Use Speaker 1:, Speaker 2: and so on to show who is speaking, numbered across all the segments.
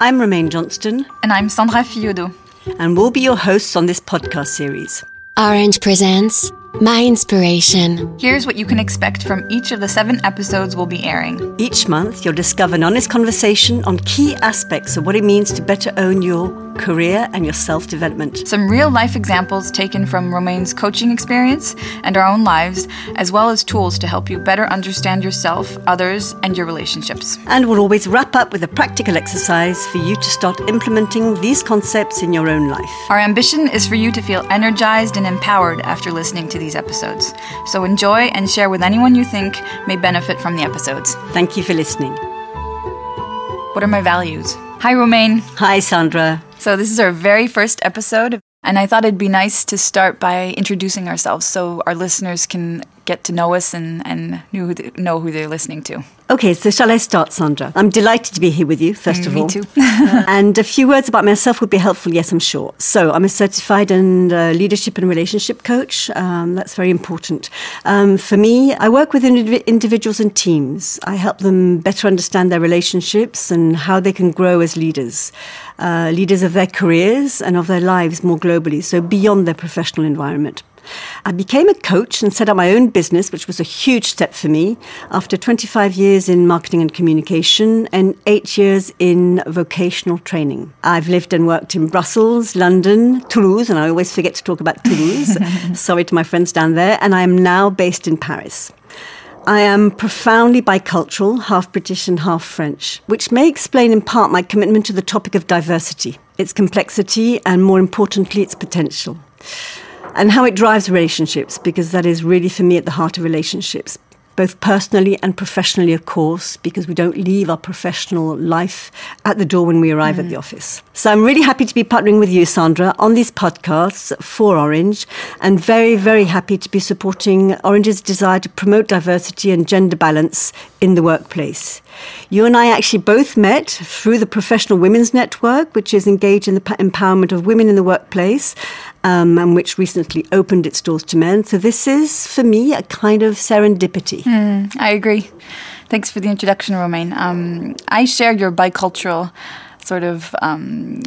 Speaker 1: I'm Romaine Johnston.
Speaker 2: And I'm Sandra Fiodo.
Speaker 1: And we'll be your hosts on this podcast series.
Speaker 3: Orange presents My Inspiration.
Speaker 2: Here's what you can expect from each of the seven episodes we'll be airing.
Speaker 1: Each month, you'll discover an honest conversation on key aspects of what it means to better own your career and your self development.
Speaker 2: Some real life examples taken from Romaine's coaching experience and our own lives, as well as tools to help you better understand yourself, others, and your relationships.
Speaker 1: And we'll always wrap up with a practical exercise for you to start implementing these concepts in your own life.
Speaker 2: Our ambition is for you to feel energized and empowered after listening to these episodes. So enjoy and share with anyone you think may benefit from the episodes.
Speaker 1: Thank you for listening.
Speaker 2: What are my values? Hi, Romaine.
Speaker 1: Hi, Sandra.
Speaker 2: So, this is our very first episode, and I thought it'd be nice to start by introducing ourselves so our listeners can get to know us and, and who know who they're listening to.
Speaker 1: Okay, so shall I start, Sandra? I'm delighted to be here with you, first
Speaker 2: Mm,
Speaker 1: of
Speaker 2: me
Speaker 1: all.
Speaker 2: too.
Speaker 1: and a few words about myself would be helpful, yes, I'm sure. So, I'm a certified and uh, leadership and relationship coach. Um, that's very important. Um, for me, I work with indiv- individuals and teams. I help them better understand their relationships and how they can grow as leaders, uh, leaders of their careers and of their lives more globally, so beyond their professional environment. I became a coach and set up my own business, which was a huge step for me after 25 years in marketing and communication and eight years in vocational training. I've lived and worked in Brussels, London, Toulouse, and I always forget to talk about Toulouse. Sorry to my friends down there. And I am now based in Paris. I am profoundly bicultural, half British and half French, which may explain in part my commitment to the topic of diversity, its complexity, and more importantly, its potential and how it drives relationships, because that is really for me at the heart of relationships, both personally and professionally, of course, because we don't leave our professional life at the door when we arrive at the mm. office. So I'm really happy to be partnering with you, Sandra, on these podcasts for Orange, and very, very happy to be supporting Orange's desire to promote diversity and gender balance in the workplace. You and I actually both met through the Professional Women's Network, which is engaged in the empowerment of women in the workplace um, and which recently opened its doors to men. So this is, for me, a kind of serendipity.
Speaker 2: I agree. Thanks for the introduction, Romaine. Um, I share your bicultural sort of um,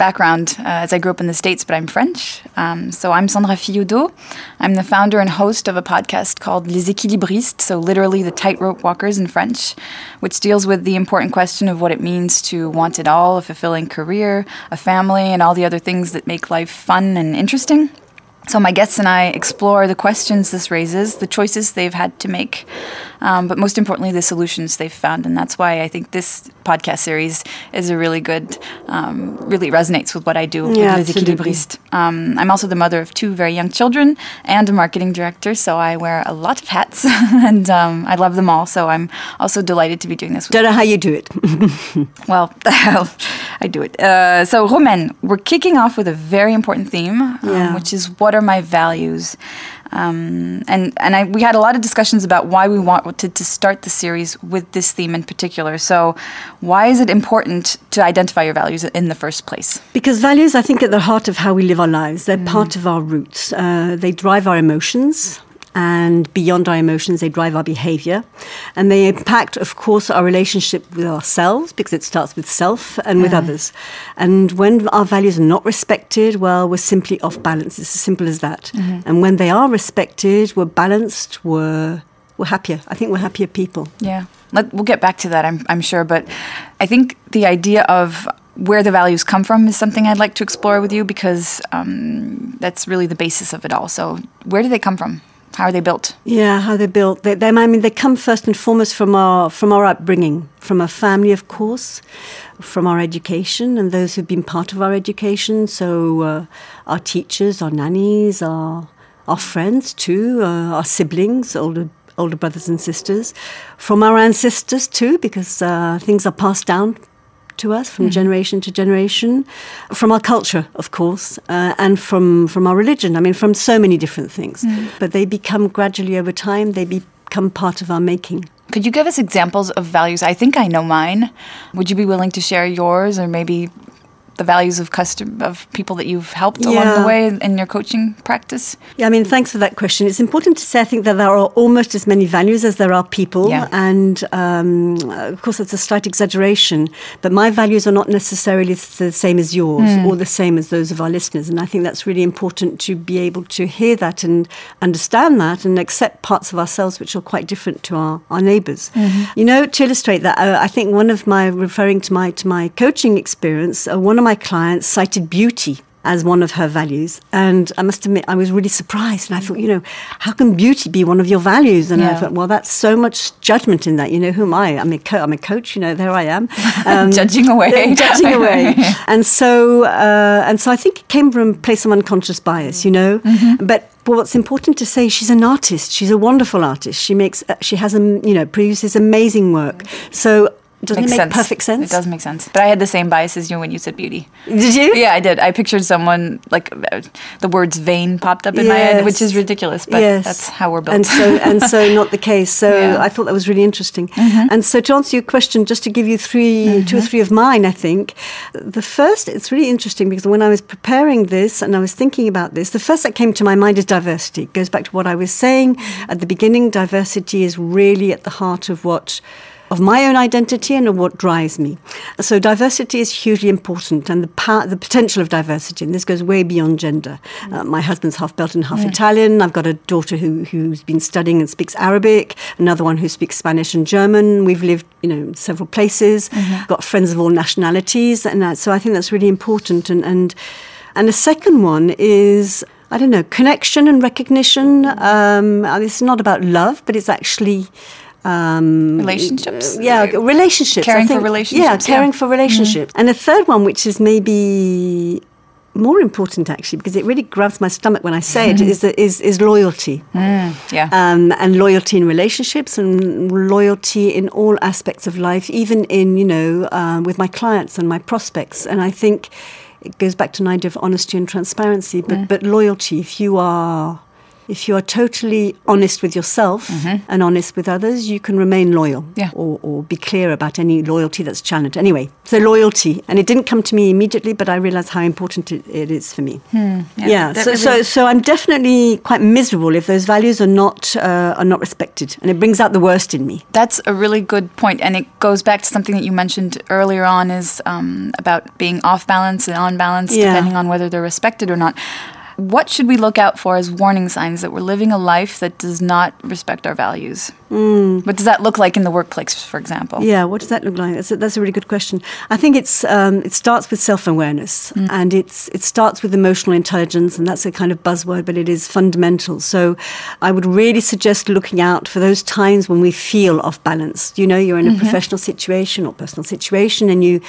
Speaker 2: background uh, as I grew up in the States, but I'm French. Um, so I'm Sandra Fiodo. I'm the founder and host of a podcast called Les Équilibristes, so literally the tightrope walkers in French, which deals with the important question of what it means to want it all a fulfilling career, a family, and all the other things that make life fun and interesting. So, my guests and I explore the questions this raises, the choices they've had to make, um, but most importantly, the solutions they've found. And that's why I think this podcast series is a really good, um, really resonates with what I do
Speaker 1: Yeah,
Speaker 2: with Les
Speaker 1: absolutely.
Speaker 2: Équilibristes. Um, I'm also the mother of two very young children and a marketing director, so I wear a lot of hats and um, I love them all. So, I'm also delighted to be doing this with
Speaker 1: Don't know how you do it.
Speaker 2: well, I do it. Uh, so, Romaine, we're kicking off with a very important theme, um,
Speaker 1: Yeah.
Speaker 2: which is what are my values? Um, and and I, we had a lot of discussions about why we wanted to start the series with this theme in particular. So, why is it important to identify your values in the first place?
Speaker 1: Because values, I think, at the heart of how we live our lives. They're part of our roots. Uh, they drive our emotions. And beyond our emotions, they drive our behavior. And they impact, of course, our relationship with ourselves, because it starts with self and with others. And when our values are not respected, well, we're simply off balance. It's as simple as that. And when they are respected, we're balanced, we're, we're happier. I think we're happier people.
Speaker 2: Yeah, Let, we'll get back to that, I'm, I'm sure. But I think the idea of where the values come from is something I'd like to explore with you because um, that's really the basis of it all. So, where do they come from? How are they built?
Speaker 1: Yeah, how they're built. They, they, I mean, they come first and foremost from our from our upbringing, from our family, of course, from our education, and those who've been part of our education. So, uh, our teachers, our nannies, our our friends too, uh, our siblings, older older brothers and sisters, from our ancestors too, because uh, things are passed down to us from generation to generation, from our culture, of course, uh, and from, from our religion. I mean, from so many different things. But they become gradually over time, they become part of our making.
Speaker 2: Could you give us examples of values? I think I know mine. Would you be willing to share yours or maybe the values of custom of people that you've helped along the way in your coaching practice?
Speaker 1: Yeah, I mean, thanks for that question. It's important to say, I think, that there are almost as many values as there are people.
Speaker 2: Yeah.
Speaker 1: And um, of course, it's a slight exaggeration, but my values are not necessarily the same as yours or the same as those of our listeners. And I think that's really important to be able to hear that and understand that and accept parts of ourselves which are quite different to our, our neighbors. You know, to illustrate that, uh, I think one of my, referring to my, to my coaching experience, uh, one of my clients cited beauty as one of her values. And I must admit, I was really surprised. And I thought, you know, how can beauty be one of your values? And I thought, well, that's so much judgment in that. You know, who am I? I'm a, co- I'm a coach, you know, there I am. Um,
Speaker 2: Judging away.
Speaker 1: judging away. And so, uh, and so I think it came from a place of unconscious bias, you know.
Speaker 2: Mm-hmm.
Speaker 1: But but what's important to say, she's an artist. She's a wonderful artist. She makes, uh, she has, a, you know, produces amazing work. So doesn't
Speaker 2: Makes
Speaker 1: it make
Speaker 2: sense.
Speaker 1: perfect sense?
Speaker 2: It does make sense. But I had the same bias as you when you said beauty.
Speaker 1: Did you?
Speaker 2: Yeah, I did. I pictured someone like uh, the words "vain" popped up in my head, which is ridiculous, but
Speaker 1: Yes.
Speaker 2: that's how we're built.
Speaker 1: And so, and so, not the case. So,
Speaker 2: Yeah. Mm-hmm.
Speaker 1: I thought that was really interesting. And so, to answer your question, just to give you 3 two or three of mine, I think the first. It's really interesting because when I was preparing this and I was thinking about this, the first that came to my mind is diversity. It goes back to what I was saying at the beginning. Diversity is really at the heart of what of my own identity and of what drives me. So diversity is hugely important, and the power, the potential of diversity, and this goes way beyond gender. Uh, my husband's half Belgian, half Italian. I've got a daughter who who's been studying and speaks Arabic. Another one who speaks Spanish and German. We've lived, you know, several places. Got friends of all nationalities, and so I think that's really important. And and and the second one is. I don't know, connection and recognition. Um, uh, it's not about love, but it's actually um,
Speaker 2: Relationships?
Speaker 1: yeah, relationships.
Speaker 2: Caring for relationships,
Speaker 1: Yeah,
Speaker 2: yeah.
Speaker 1: caring for relationships. And a third one, which is maybe more important actually, because it really grabs my stomach when I say it, is, the, is is loyalty.
Speaker 2: yeah.
Speaker 1: Um, and loyalty in relationships and loyalty in all aspects of life, even in, you know, um, with my clients and my prospects. And I think it goes back to an idea of honesty and transparency, but, but loyalty, if you are. If you are totally honest with yourself and honest with others, you can remain loyal
Speaker 2: Yeah.
Speaker 1: or, or be clear about any loyalty that's challenged. Anyway, so loyalty. And it didn't come to me immediately, but I realized how important it, it is for me. Yeah,
Speaker 2: that
Speaker 1: so, so so I'm definitely quite miserable if those values are not uh, are not respected, and it brings out the worst in me.
Speaker 2: That's a really good point, and it goes back to something that you mentioned earlier on is um, about being off balance and on balance,
Speaker 1: Yeah.
Speaker 2: depending on whether they're respected or not. What should we look out for as warning signs that we're living a life that does not respect our values? What does that look like in the workplace, for example?
Speaker 1: Mm. Yeah, what does that look like? That's a, that's a really good question. I think it's um, it starts with self awareness, and it's it starts with emotional intelligence, and that's a kind of buzzword, but it is fundamental. So, I would really suggest looking out for those times when we feel off balance. You know, you're in a professional situation or personal situation, and you.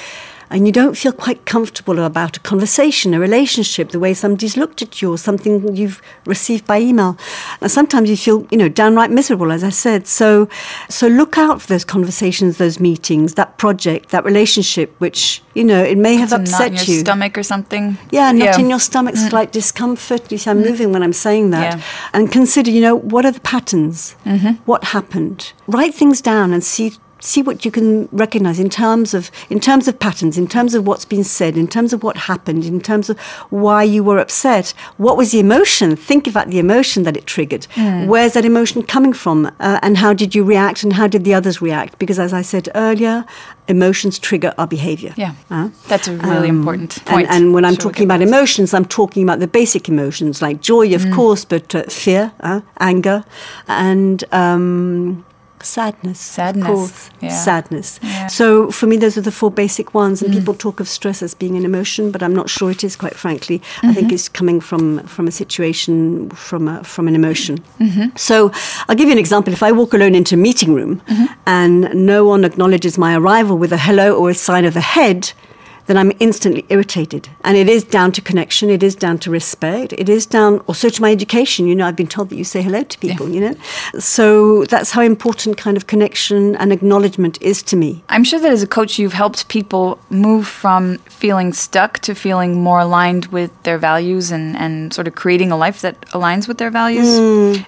Speaker 1: And you don't feel quite comfortable about a conversation, a relationship, the way somebody's looked at you, or something you've received by email. And sometimes you feel, you know, downright miserable, as I said. So, so look out for those conversations, those meetings, that project, that relationship, which you know it may have upset
Speaker 2: in your
Speaker 1: you.
Speaker 2: stomach or something.
Speaker 1: Yeah, not in your stomach, mm. slight discomfort. You see, I'm mm. moving when I'm saying that.
Speaker 2: Yeah.
Speaker 1: And consider, you know, what are the patterns? Mm-hmm. What happened? Write things down and see see what you can recognize in terms of in terms of patterns, in terms of what's been said, in terms of what happened, in terms of why you were upset. What was the emotion? Think about the emotion that it triggered. Where's that emotion coming from? Uh, and how did you react? And how did the others react? Because as I said earlier, emotions trigger our behavior.
Speaker 2: Yeah,
Speaker 1: Uh,
Speaker 2: that's a really
Speaker 1: um,
Speaker 2: important
Speaker 1: and-
Speaker 2: point.
Speaker 1: And, when I'm
Speaker 2: Sure,
Speaker 1: talking about
Speaker 2: that.
Speaker 1: emotions, I'm talking about the basic emotions like joy, of course, but uh, fear, uh, anger, and um, sadness.
Speaker 2: Sadness,
Speaker 1: Of course.
Speaker 2: yeah.
Speaker 1: Sadness.
Speaker 2: Yeah.
Speaker 1: So for me, those are the four basic ones. And mm. people talk of stress as being an emotion, but I'm not sure it is, quite frankly. I think mm-hmm. it's coming from, from a situation, from, a, from an emotion. Mm-hmm. So I'll give you an example. If I walk alone into a meeting room mm-hmm. and no one acknowledges my arrival with a hello or a sign of the head, then I'm instantly irritated. And it is down to connection, it is down to respect, it is down also to my education. You know, I've been told that you say hello to people, you know? So that's how important kind of connection and acknowledgement is to me.
Speaker 2: I'm sure that as a coach, you've helped people move from feeling stuck to feeling more aligned with their values and, and sort of creating a life that aligns with their values.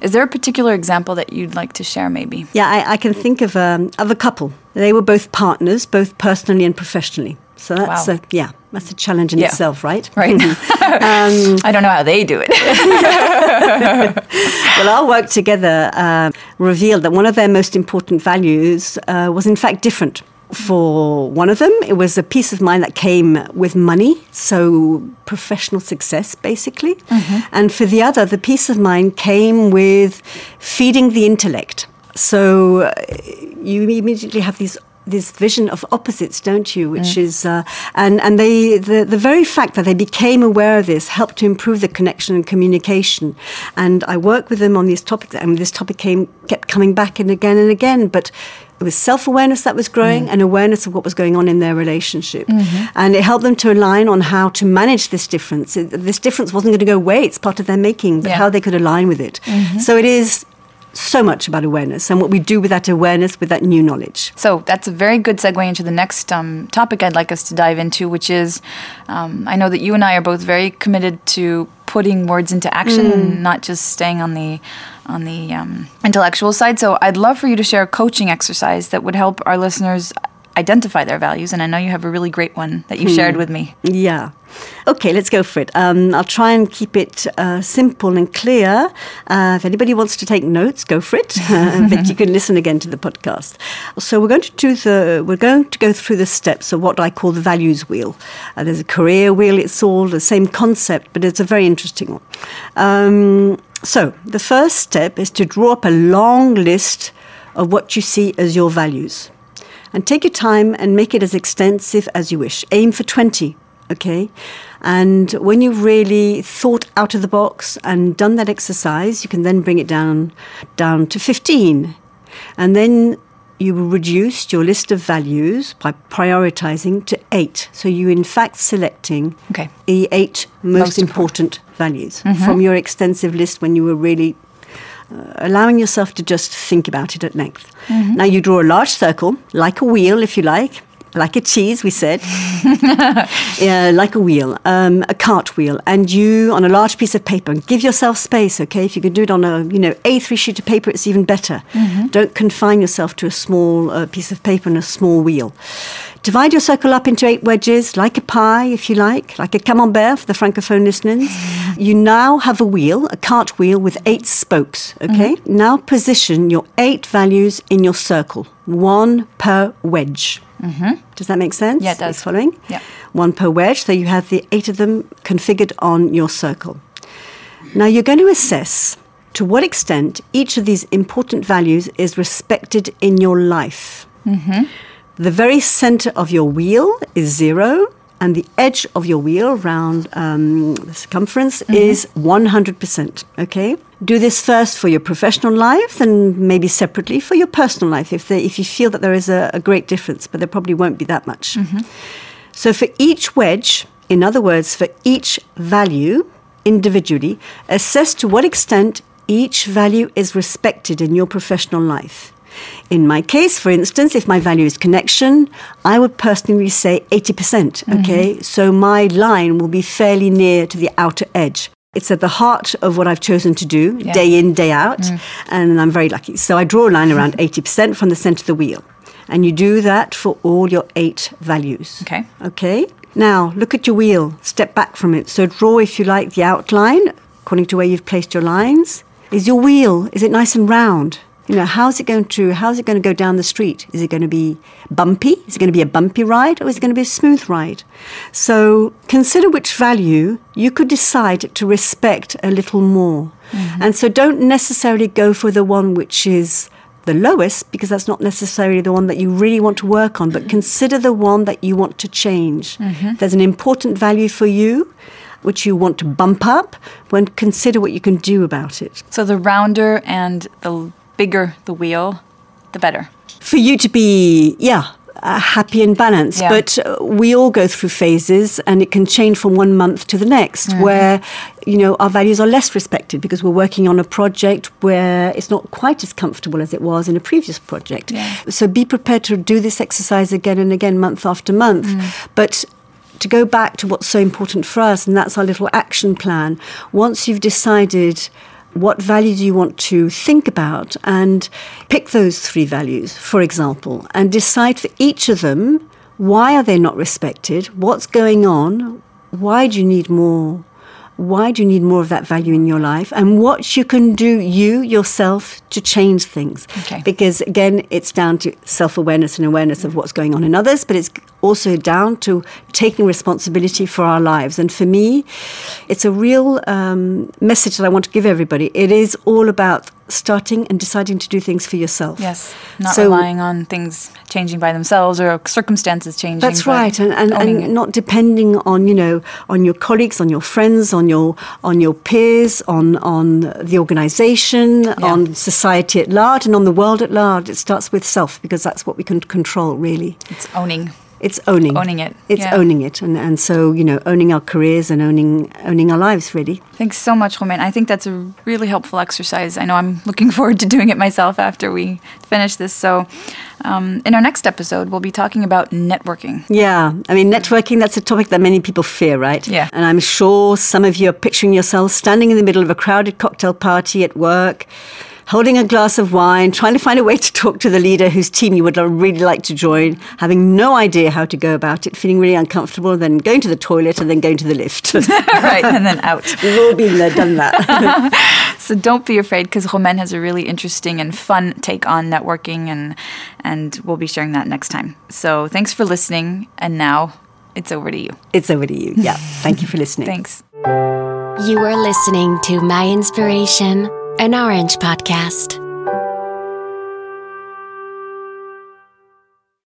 Speaker 2: Is there a particular example that you'd like to share, maybe?
Speaker 1: Yeah, I, I can think of um, of a couple. They were both partners, both personally and professionally. So that's
Speaker 2: Wow.
Speaker 1: uh, yeah, That's a challenge in
Speaker 2: Yeah.
Speaker 1: itself, right?
Speaker 2: Right. I don't know how they do it.
Speaker 1: well, our work together uh, revealed that one of their most important values uh, was, in fact, different. For one of them, it was a peace of mind that came with money, so professional success, basically. And for the other, the peace of mind came with feeding the intellect. So uh, you immediately have these this vision of opposites, don't you? Which mm. is, uh, and and they the the very fact that they became aware of this helped to improve the connection and communication. And I worked with them on these topics, and this topic came kept coming back and again and again. But it was self awareness that was growing mm. and awareness of what was going on in their relationship, mm-hmm. and it helped them to align on how to manage this difference. It, this difference wasn't going to go away; it's part of their making, but
Speaker 2: Yeah.
Speaker 1: how they could align with it. Mm-hmm. So it is. So much about awareness and what we do with that awareness, with that new knowledge.
Speaker 2: So that's a very good segue into the next um, topic I'd like us to dive into, which is um, I know that you and I are both very committed to putting words into action and not just staying on the on the um, intellectual side. So I'd love for you to share a coaching exercise that would help our listeners identify their values. And I know you have a really great one that you shared with me.
Speaker 1: Yeah. Okay, let's go for it. Um, I'll try and keep it uh, simple and clear. Uh, if anybody wants to take notes, go for it. Uh, but you can listen again to the podcast. So we're going to do the we're going to go through the steps of what I call the values wheel. Uh, there's a career wheel. It's all the same concept, but it's a very interesting one. Um, so the first step is to draw up a long list of what you see as your values and take your time and make it as extensive as you wish. Aim for 20, okay? And when you've really thought out of the box and done that exercise, you can then bring it down down to 15. And then you will reduce your list of values by prioritizing to 8. So you in fact selecting
Speaker 2: Okay.
Speaker 1: the 8 most,
Speaker 2: Most
Speaker 1: important, values mm-hmm. from your extensive list when you were really Uh, allowing yourself to just think about it at length. Mm-hmm. Now you draw a large circle, like a wheel, if you like, like a cheese, we said, yeah, like a wheel, um, a cartwheel, and you on a large piece of paper. Give yourself space, okay? If you can do it on a you know A3 sheet of paper, it's even better. Don't confine yourself to a small uh, piece of paper and a small wheel. Divide your circle up into eight wedges, like a pie, if you like, like a camembert for the francophone listeners. You now have a wheel, a cart wheel with eight spokes, okay? Now position your eight values in your circle, one per wedge. Mm-hmm. Does that make sense?
Speaker 2: Yeah, it
Speaker 1: Are you following?
Speaker 2: Yeah.
Speaker 1: One per wedge, so you have the eight of them configured on your circle. Now you're going to assess to what extent each of these important values is respected in your life. Mm-hmm. The very center of your wheel is zero, and the edge of your wheel around um, the circumference mm-hmm. is 100%. Okay? Do this first for your professional life and maybe separately for your personal life if, they, if you feel that there is a, a great difference, but there probably won't be that much. Mm-hmm. So for each wedge, in other words, for each value individually, assess to what extent each value is respected in your professional life. In my case, for instance, if my value is connection, I would personally say 80%. Okay, mm-hmm. so my line will be fairly near to the outer edge. It's at the heart of what I've chosen to do
Speaker 2: Yeah.
Speaker 1: day in, day out, mm. and I'm very lucky. So I draw a line around 80% from the center of the wheel. And you do that for all your eight values.
Speaker 2: Okay.
Speaker 1: Okay. Now look at your wheel. Step back from it. So draw, if you like, the outline according to where you've placed your lines. Is your wheel? Is it nice and round? You know, how's it going to? How's it going to go down the street? Is it going to be bumpy? Is it going to be a bumpy ride, or is it going to be a smooth ride? So consider which value you could decide to respect a little more, mm-hmm. and so don't necessarily go for the one which is the lowest because that's not necessarily the one that you really want to work on, but mm-hmm. consider the one that you want to change. Mm-hmm. If there's an important value for you, which you want to bump up, then consider what you can do about it.
Speaker 2: So the rounder and the bigger the wheel, the better.
Speaker 1: For you to be, yeah, uh, happy and balanced.
Speaker 2: Yeah.
Speaker 1: But uh, we all go through phases and it can change from one month to the next where, you know, our values are less respected because we're working on a project where it's not quite as comfortable as it was in a previous project.
Speaker 2: Yeah.
Speaker 1: So be prepared to do this exercise again and again, month after month. But to go back to what's so important for us, and that's our little action plan. Once you've decided what values you want to think about and pick those three values, for example, and decide for each of them why are they not respected? What's going on? Why do you need more? Why do you need more of that value in your life? And what you can do, you yourself, to change things.
Speaker 2: Okay.
Speaker 1: Because again, it's down to self awareness and awareness of what's going on in others, but it's also down to taking responsibility for our lives. And for me, it's a real um, message that I want to give everybody. It is all about starting and deciding to do things for yourself.
Speaker 2: Yes, not so, relying on things changing by themselves or circumstances changing.
Speaker 1: That's right, and and, and not depending on you know on your colleagues, on your friends, on your on your peers, on on the organisation, yeah. on society at large, and on the world at large. It starts with self because that's what we can control. Really,
Speaker 2: it's owning
Speaker 1: it's owning.
Speaker 2: Owning it
Speaker 1: it's yeah. owning it. And and so you know owning our careers and owning owning our lives really.
Speaker 2: Thanks so much Romaine. I think that's a really helpful exercise. I know i'm looking forward to doing it myself after we finish this. So um, in our next episode we'll be talking about networking.
Speaker 1: Yeah. I mean networking that's a topic that many people fear right?
Speaker 2: Yeah.
Speaker 1: And i'm sure some of you are picturing yourselves standing in the middle of a crowded cocktail party at work holding a glass of wine, trying to find a way to talk to the leader whose team you would really like to join, having no idea how to go about it, feeling really uncomfortable, then going to the toilet and then going to the lift.
Speaker 2: right, and then out.
Speaker 1: We've all been there, done that.
Speaker 2: so don't be afraid because Romaine has a really interesting and fun take on networking, and, and we'll be sharing that next time. So thanks for listening, and now it's over to you.
Speaker 1: It's over to you. Yeah. Thank you for listening.
Speaker 2: Thanks.
Speaker 3: You are listening to My Inspiration an Orange podcast.